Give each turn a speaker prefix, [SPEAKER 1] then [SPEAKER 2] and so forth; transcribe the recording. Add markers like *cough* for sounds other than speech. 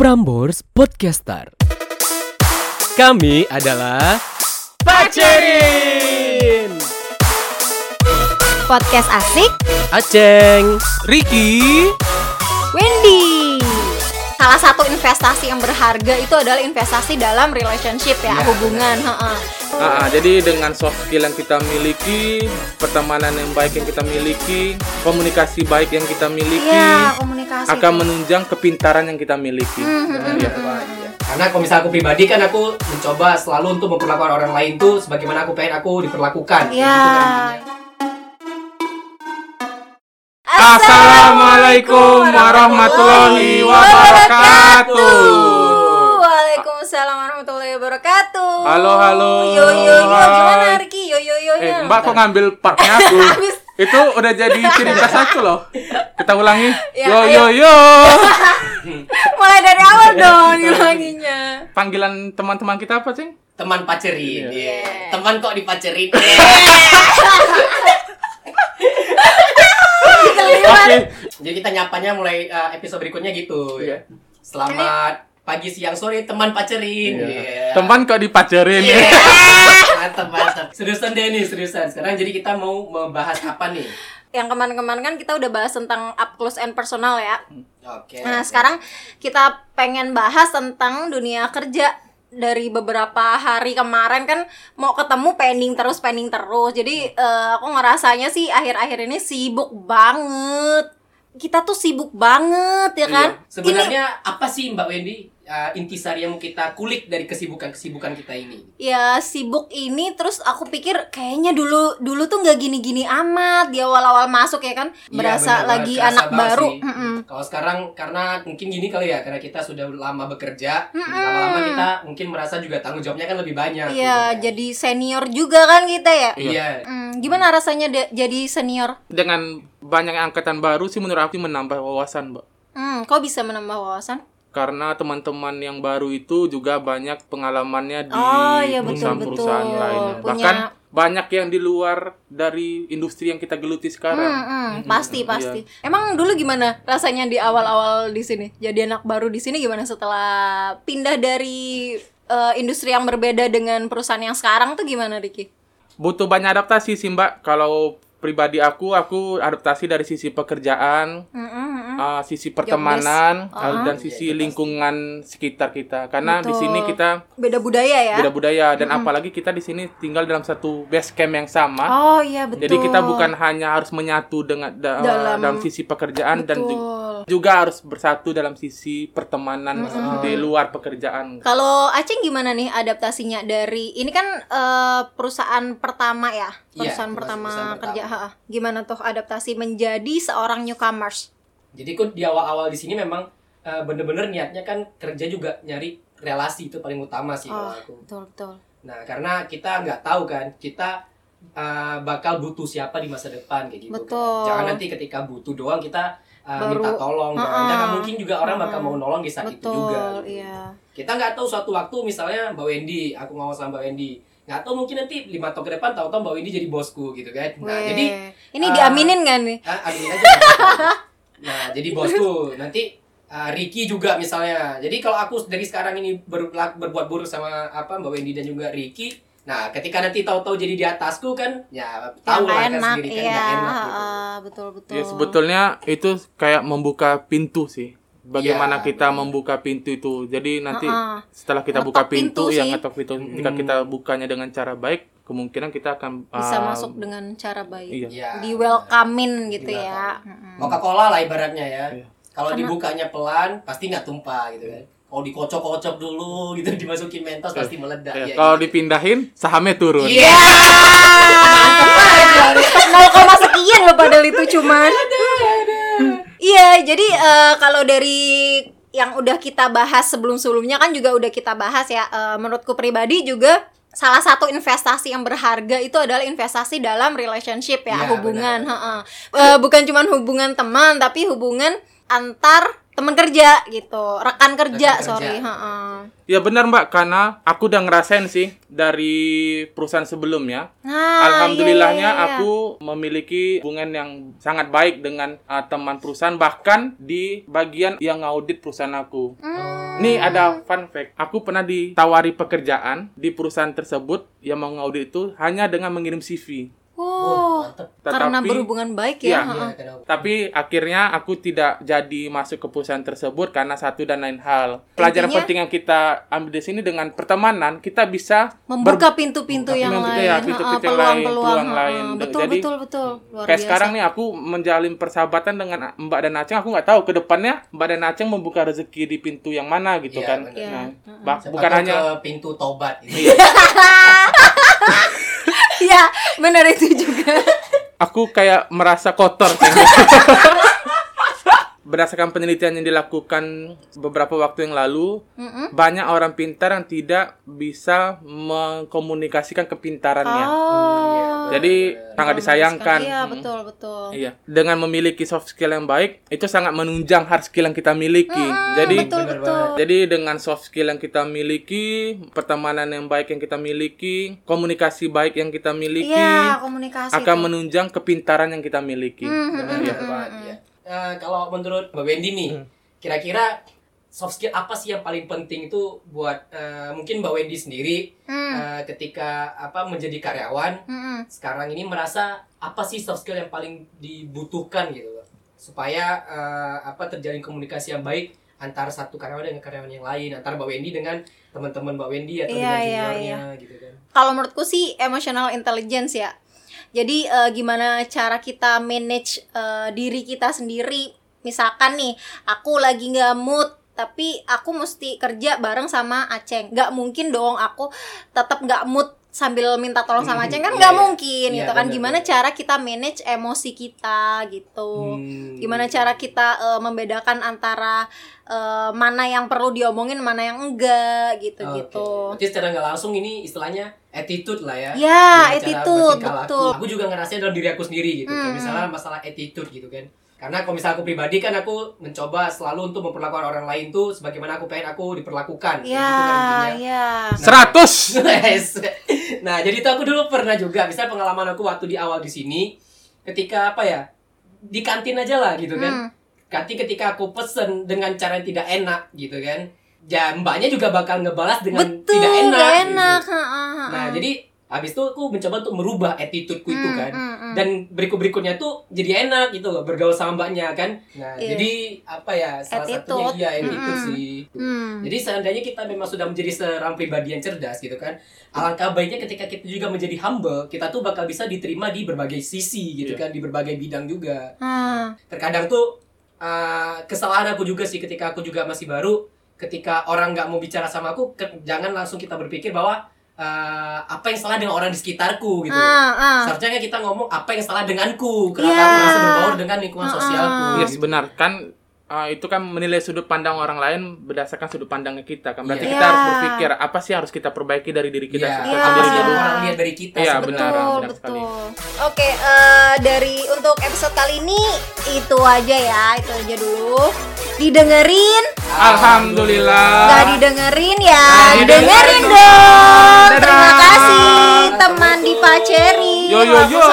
[SPEAKER 1] Prambors Podcaster. Kami adalah Pacerin,
[SPEAKER 2] Podcast asik
[SPEAKER 1] Aceng,
[SPEAKER 3] Ricky
[SPEAKER 2] Wendy. Salah satu investasi yang berharga itu adalah investasi dalam relationship ya,
[SPEAKER 3] Iya,
[SPEAKER 2] hubungan. heeh.
[SPEAKER 3] Ah, ah, jadi dengan soft skill yang kita miliki, pertemanan yang baik yang kita miliki, komunikasi baik yang kita miliki,
[SPEAKER 2] Iya, komunikasi.
[SPEAKER 3] akan menunjang kepintaran yang kita miliki.
[SPEAKER 2] Hmm,
[SPEAKER 3] Iya.
[SPEAKER 4] Karena kalau misalnya aku pribadi kan aku mencoba selalu untuk memperlakukan orang lain tuh sebagaimana aku pengen aku diperlakukan.
[SPEAKER 2] Iya.
[SPEAKER 4] Gitu kan.
[SPEAKER 3] Assalamualaikum warahmatullahi wabarakatuh.
[SPEAKER 2] Waalaikumsalam warahmatullahi wabarakatuh.
[SPEAKER 3] Halo, halo.
[SPEAKER 2] Yo yo yo gimana
[SPEAKER 3] Hai.
[SPEAKER 2] Riki? Yo yo yo
[SPEAKER 3] Eh. Mbak kok ngambil partnya aku? *laughs* Itu udah jadi ciri khas aku loh. Kita ulangi.
[SPEAKER 2] Ya,
[SPEAKER 3] yo
[SPEAKER 2] ayo.
[SPEAKER 3] yo yo. *laughs*
[SPEAKER 2] Mulai dari awal dong ngilanginya.
[SPEAKER 3] Panggilan teman-teman kita apa, Cing?
[SPEAKER 4] Teman pacerin.
[SPEAKER 3] Iya.
[SPEAKER 4] Iya. Teman kok dipacerin. *laughs*
[SPEAKER 3] Oke.
[SPEAKER 4] Jadi kita nyapanya mulai uh, episode berikutnya gitu ya. Selamat pagi, siang, sore teman pacerin. Iya.
[SPEAKER 3] Teman kok dipacarin.
[SPEAKER 4] Iya. *laughs* mantap, mantap. Seriusan deh nih, seriusan. Sekarang jadi kita mau membahas apa nih?
[SPEAKER 2] Yang kemarin-kemarin kan kita udah bahas tentang up close and personal ya.
[SPEAKER 4] Oke.
[SPEAKER 2] Nah, sekarang kita pengen bahas tentang dunia kerja dari beberapa hari kemarin kan mau ketemu pending terus pending terus. Jadi eh, aku ngerasanya sih akhir-akhir ini sibuk banget. Kita tuh sibuk banget ya kan?
[SPEAKER 4] Iya. Sebenarnya apa sih Mbak Wendy uh, intisari yang mau kita kulik dari kesibukan-kesibukan kita ini?
[SPEAKER 2] ya sibuk ini terus aku pikir kayaknya dulu dulu tuh nggak gini-gini amat di awal-awal masuk ya kan
[SPEAKER 4] Iya,
[SPEAKER 2] berasa
[SPEAKER 4] bener
[SPEAKER 2] lagi anak baru. Mm-mm.
[SPEAKER 4] Kalau sekarang karena mungkin gini kali ya, karena kita sudah lama bekerja, lama-lama kita mungkin merasa juga tanggung jawabnya kan lebih banyak.
[SPEAKER 2] iya
[SPEAKER 4] gitu kan.
[SPEAKER 2] jadi senior juga kan kita ya
[SPEAKER 4] Iya.
[SPEAKER 2] Hmm, gimana rasanya de- jadi senior
[SPEAKER 3] Dengan banyak angkatan baru sih menurut aku menambah wawasan, Mbak.
[SPEAKER 2] hmm kok bisa menambah wawasan
[SPEAKER 3] Karena teman-teman yang baru itu juga banyak pengalamannya di
[SPEAKER 2] Oh, iya,
[SPEAKER 3] perusahaan-perusahaan lainnya.
[SPEAKER 2] Punya-
[SPEAKER 3] Bahkan banyak yang di luar dari industri yang kita geluti sekarang.
[SPEAKER 2] Hmm, hmm, pasti
[SPEAKER 3] iya.
[SPEAKER 2] pasti. Emang dulu gimana rasanya di awal-awal di sini? Jadi anak baru di sini gimana setelah pindah dari eh, industri yang berbeda dengan perusahaan yang sekarang tuh gimana, Riki?
[SPEAKER 3] Butuh banyak adaptasi sih, Mbak. Kalau pribadi aku, aku adaptasi dari sisi pekerjaan,
[SPEAKER 2] Hmm, hmm, hmm.
[SPEAKER 3] uh, sisi pertemanan, uh, dan
[SPEAKER 4] Iya,
[SPEAKER 3] sisi
[SPEAKER 4] iya, pasti.
[SPEAKER 3] lingkungan sekitar kita. Karena di
[SPEAKER 2] Betul.
[SPEAKER 3] sini kita
[SPEAKER 2] Beda budaya ya?
[SPEAKER 3] beda budaya dan apalagi kita di sini tinggal dalam satu base camp yang sama.
[SPEAKER 2] Oh iya betul.
[SPEAKER 3] Jadi kita bukan hanya harus menyatu dengan da-
[SPEAKER 2] Dalam-
[SPEAKER 3] dalam, sisi pekerjaan dan
[SPEAKER 2] Betul.
[SPEAKER 3] Juga harus bersatu dalam sisi pertemanan di luar pekerjaan.
[SPEAKER 2] Kalau Aceh gimana nih adaptasinya dari ini kan eh, perusahaan pertama ya,
[SPEAKER 4] Iya,
[SPEAKER 2] perusahaan
[SPEAKER 4] termasuk
[SPEAKER 2] pertama
[SPEAKER 4] perusahaan
[SPEAKER 2] kerja.
[SPEAKER 4] pertama.
[SPEAKER 2] ha-ha. Gimana tuh adaptasi menjadi seorang newcomers?
[SPEAKER 4] Jadi kok di awal-awal di sini memang uh, bener-bener niatnya kan kerja juga nyari relasi itu paling utama sih
[SPEAKER 2] Oh,
[SPEAKER 4] kalau aku.
[SPEAKER 2] betul betul.
[SPEAKER 4] Nah, karena kita nggak tahu kan, kita uh, bakal butuh siapa di masa depan kayak gitu. kan.
[SPEAKER 2] Betul.
[SPEAKER 4] Jangan nanti ketika butuh doang kita uh,
[SPEAKER 2] Baru-
[SPEAKER 4] minta tolong. kan.
[SPEAKER 2] Ha-ha.
[SPEAKER 4] Karena mungkin juga orang bakal
[SPEAKER 2] Ha-ha.
[SPEAKER 4] mau nolong di saat itu
[SPEAKER 2] betul,
[SPEAKER 4] juga. gitu.
[SPEAKER 2] iya.
[SPEAKER 4] Kita nggak tahu suatu waktu misalnya Mbak Wendy, aku ngomong sama Mbak Wendy, nggak tahu mungkin nanti lima tahun ke depan tahu-tahu Mbak Wendy jadi bosku gitu kan. Nah,
[SPEAKER 2] Weh.
[SPEAKER 4] jadi
[SPEAKER 2] ini
[SPEAKER 4] uh,
[SPEAKER 2] diaminin kan nih?
[SPEAKER 4] Ah, aminin aja. *laughs* nah, jadi bosku nanti ah, Ricky juga misalnya. Jadi kalau aku dari sekarang ini ber- berbuat buruk sama apa Mbak Wendy dan juga Ricky, nah ketika nanti tahu-tahu jadi di atasku kan, ya tahu lah kan
[SPEAKER 2] enak,
[SPEAKER 4] sendiri kan
[SPEAKER 2] iya.
[SPEAKER 4] enak gitu.
[SPEAKER 2] betul betul.
[SPEAKER 3] Ya sebetulnya itu kayak membuka pintu sih. Bagaimana
[SPEAKER 4] Iya,
[SPEAKER 3] kita membuka pintu itu. Jadi nanti
[SPEAKER 2] Ha-ha.
[SPEAKER 3] setelah kita
[SPEAKER 2] Ngetok
[SPEAKER 3] buka pintu,
[SPEAKER 2] pintu
[SPEAKER 3] yang
[SPEAKER 2] sih.
[SPEAKER 3] ngetok pintu, jika kita bukanya dengan cara baik, kemungkinan kita akan
[SPEAKER 2] bisa
[SPEAKER 3] uh,
[SPEAKER 2] masuk dengan cara baik.
[SPEAKER 3] Iya.
[SPEAKER 4] Iya.
[SPEAKER 2] Di welcomein gitu
[SPEAKER 4] Di
[SPEAKER 2] ya.
[SPEAKER 4] welcome.
[SPEAKER 2] Mm-mm.
[SPEAKER 4] Coca-Cola lah ibaratnya ya.
[SPEAKER 3] Iya.
[SPEAKER 4] Kalau dibukanya pelan pasti nggak tumpah gitu kan. Kalau dikocok-kocok dulu gitu *laughs* dimasukin mentos pasti meledak
[SPEAKER 3] Ya,
[SPEAKER 4] ya.
[SPEAKER 3] kalau
[SPEAKER 4] gitu.
[SPEAKER 3] dipindahin sahamnya turun.
[SPEAKER 4] Iya.
[SPEAKER 2] nol koma sekian loh padahal itu cuman iya jadi eh, kalau dari yang udah kita bahas sebelum-sebelumnya kan juga udah kita bahas ya Eh, menurutku pribadi juga salah satu investasi yang berharga itu adalah investasi dalam relationship ya
[SPEAKER 4] Iya,
[SPEAKER 2] hubungan
[SPEAKER 4] benar.
[SPEAKER 2] heeh. Eh, bukan cuman hubungan teman tapi hubungan antar teman kerja gitu rekan kerja
[SPEAKER 4] Rekan kerja.
[SPEAKER 2] sorry heeh.
[SPEAKER 3] Ya benar Mbak, karena aku udah ngerasain sih dari perusahaan sebelumnya.
[SPEAKER 2] nah
[SPEAKER 3] Alhamdulillahnya
[SPEAKER 2] iya, iya, iya.
[SPEAKER 3] aku memiliki hubungan yang sangat baik dengan uh, teman perusahaan bahkan di bagian yang ngaudit perusahaan aku.
[SPEAKER 2] Hmm.
[SPEAKER 3] Nih ada fun fact, aku pernah ditawari pekerjaan di perusahaan tersebut yang mau ngaudit itu hanya dengan mengirim CV.
[SPEAKER 2] Oh
[SPEAKER 4] mantep.
[SPEAKER 2] karena
[SPEAKER 3] Tetapi-
[SPEAKER 2] berhubungan baik
[SPEAKER 3] Iya.
[SPEAKER 2] ya
[SPEAKER 4] Iya,
[SPEAKER 2] heeh.
[SPEAKER 4] kenapa?
[SPEAKER 3] Tapi akhirnya aku tidak jadi masuk ke perusahaan tersebut karena satu dan lain hal. Pelajaran
[SPEAKER 2] Intinya-
[SPEAKER 3] penting yang kita ambil di sini dengan pertemanan kita bisa
[SPEAKER 2] membuka pintu-pintu
[SPEAKER 3] Membuka
[SPEAKER 2] yang
[SPEAKER 3] pintu,
[SPEAKER 2] lain
[SPEAKER 3] ya, pintu-pintu yang lain,
[SPEAKER 2] peluang-peluang
[SPEAKER 3] lain.
[SPEAKER 2] betul
[SPEAKER 3] Jadi,
[SPEAKER 2] betul betul luar
[SPEAKER 3] Kayak
[SPEAKER 2] biasa.
[SPEAKER 3] sekarang nih aku menjalin persahabatan dengan Mbak dan Aceng, aku nggak tahu ke depannya Mbak dan Aceng membuka rezeki di pintu yang mana gitu
[SPEAKER 4] Iya,
[SPEAKER 3] kan.
[SPEAKER 2] Iya.
[SPEAKER 3] Nah, bukan hanya
[SPEAKER 4] ke pintu tobat gitu. *laughs*
[SPEAKER 2] Iya, benar itu juga.
[SPEAKER 3] aku kayak merasa kotor kayak. *laughs* Berdasarkan penelitian yang dilakukan beberapa waktu yang lalu,
[SPEAKER 2] Mm-mm.
[SPEAKER 3] banyak orang pintar yang tidak bisa mengkomunikasikan kepintarannya.
[SPEAKER 2] Oh.
[SPEAKER 3] Jadi sangat disayangkan.
[SPEAKER 2] Iya,
[SPEAKER 3] Hmm.
[SPEAKER 2] betul betul.
[SPEAKER 3] Iya, dengan memiliki soft skill yang baik, itu sangat menunjang hard skill yang kita miliki.
[SPEAKER 2] Mm,
[SPEAKER 3] Jadi
[SPEAKER 2] betul betul.
[SPEAKER 3] Jadi dengan soft skill yang kita miliki, pertemanan yang baik yang kita miliki, komunikasi baik yang kita miliki,
[SPEAKER 2] Iya, komunikasi
[SPEAKER 3] akan
[SPEAKER 2] tuh.
[SPEAKER 3] menunjang kepintaran yang kita miliki.
[SPEAKER 2] Hmm,
[SPEAKER 4] Benar,
[SPEAKER 2] hmm, hmm, hmm.
[SPEAKER 4] Eh, kalau menurut Mbak Wendy nih, kira-kira soft skill apa sih yang paling penting itu buat eh, mungkin Mbak Wendy sendiri
[SPEAKER 2] Hmm,
[SPEAKER 4] eh, ketika apa menjadi karyawan
[SPEAKER 2] hmm, hmm.
[SPEAKER 4] sekarang ini merasa apa sih soft skill yang paling dibutuhkan gitu loh supaya eh, apa terjalin komunikasi yang baik antara satu karyawan dengan karyawan yang lain antara Mbak Wendy dengan teman-teman Mbak Wendy atau
[SPEAKER 2] Iya,
[SPEAKER 4] dengan
[SPEAKER 2] iya,
[SPEAKER 4] juniornya gitu kan
[SPEAKER 2] Kalau menurutku sih emotional intelligence ya. Jadi eh, gimana cara kita manage eh, diri kita sendiri. Misalkan nih, aku lagi nggak mood tapi aku mesti kerja bareng sama Aceng. Nggak mungkin dong aku tetap nggak mood sambil minta tolong sama Aceng kan
[SPEAKER 4] Iya,
[SPEAKER 2] nggak
[SPEAKER 4] iya.
[SPEAKER 2] mungkin
[SPEAKER 4] Iya,
[SPEAKER 2] gitu kan. Gimana cara kita manage emosi kita gitu.
[SPEAKER 4] Hmm.
[SPEAKER 2] Gimana cara kita eh, membedakan antara eh, mana yang perlu diomongin, mana yang enggak gitu-gitu.
[SPEAKER 4] Oke. Berarti secara nggak langsung ini istilahnya attitude lah ya.
[SPEAKER 2] Ya, attitude, betul.
[SPEAKER 4] Aku juga ngerasain dalam diri aku sendiri gitu.
[SPEAKER 2] Hmm.
[SPEAKER 4] misalnya masalah attitude gitu kan. Karena kalau misalnya aku pribadi kan aku mencoba selalu untuk memperlakukan orang lain tuh sebagaimana aku pengen aku diperlakukan. Kayak
[SPEAKER 2] Ya,
[SPEAKER 4] gitu kan intinya.
[SPEAKER 2] ya.
[SPEAKER 3] Seratus. *laughs*
[SPEAKER 4] Yes. Nah, jadi itu aku dulu pernah juga, misal pengalaman aku waktu di awal di sini, ketika apa ya, di kantin aja lah gitu kan.
[SPEAKER 2] Hmm.
[SPEAKER 4] Kantin ketika aku pesen dengan cara yang tidak enak gitu kan, ya mbaknya juga bakal ngebalas dengan
[SPEAKER 2] Betul,
[SPEAKER 4] tidak enak.
[SPEAKER 2] gak
[SPEAKER 4] gitu.
[SPEAKER 2] enak. ha.
[SPEAKER 4] Nah, jadi habis itu aku mencoba untuk merubah attitudeku itu
[SPEAKER 2] Hmm,
[SPEAKER 4] kan.
[SPEAKER 2] hmm, hmm.
[SPEAKER 4] Dan berikut-berikutnya tuh jadi enak gitu loh bergaul sama mbaknya kan. Nah,
[SPEAKER 2] Iya.
[SPEAKER 4] jadi apa ya salah
[SPEAKER 2] Attitude.
[SPEAKER 4] satunya iya attitude
[SPEAKER 2] Mm-mm.
[SPEAKER 4] sih.
[SPEAKER 2] Hmm.
[SPEAKER 4] Jadi seandainya kita memang sudah menjadi seorang pribadi yang cerdas gitu kan, alangkah baiknya ketika kita juga menjadi humble, kita tuh bakal bisa diterima di berbagai sisi gitu
[SPEAKER 3] Iya.
[SPEAKER 4] kan, di berbagai bidang juga.
[SPEAKER 2] Hmm.
[SPEAKER 4] Terkadang tuh uh, kesalahan aku juga sih ketika aku juga masih baru, ketika orang nggak mau bicara sama aku, ke- jangan langsung kita berpikir bahwa uh, apa yang salah dengan orang di sekitarku gitu.
[SPEAKER 2] Ah, ah.
[SPEAKER 4] Seharusnya kan kita ngomong apa yang salah denganku, kenapa
[SPEAKER 2] Iya.
[SPEAKER 4] aku merasa berbaur dengan lingkungan
[SPEAKER 2] Ah,
[SPEAKER 4] sosialku.
[SPEAKER 2] ah.
[SPEAKER 3] Yes, benar kan uh, itu kan menilai sudut pandang orang lain berdasarkan sudut pandangnya kita kan. Berarti
[SPEAKER 4] Iya.
[SPEAKER 3] kita
[SPEAKER 2] Iya.
[SPEAKER 3] harus berpikir apa sih harus kita perbaiki dari diri kita
[SPEAKER 4] Iya,
[SPEAKER 3] sendiri
[SPEAKER 2] Iya.
[SPEAKER 4] apa sih yang
[SPEAKER 3] dulu.
[SPEAKER 4] orang lihat dari kita
[SPEAKER 3] Iya,
[SPEAKER 4] sebenarnya.
[SPEAKER 3] benar,
[SPEAKER 2] betul,
[SPEAKER 3] benar sekali.
[SPEAKER 2] betul. Oke, eh, dari untuk episode kali ini itu aja ya, itu aja dulu. Didengerin,
[SPEAKER 3] Alhamdulillah.
[SPEAKER 2] nggak didengerin ya,
[SPEAKER 3] Nah,
[SPEAKER 2] dengerin
[SPEAKER 3] didengerin
[SPEAKER 2] dong.
[SPEAKER 3] Dadah.
[SPEAKER 2] Terima kasih teman di Paceri.
[SPEAKER 3] Yo, yo, yo.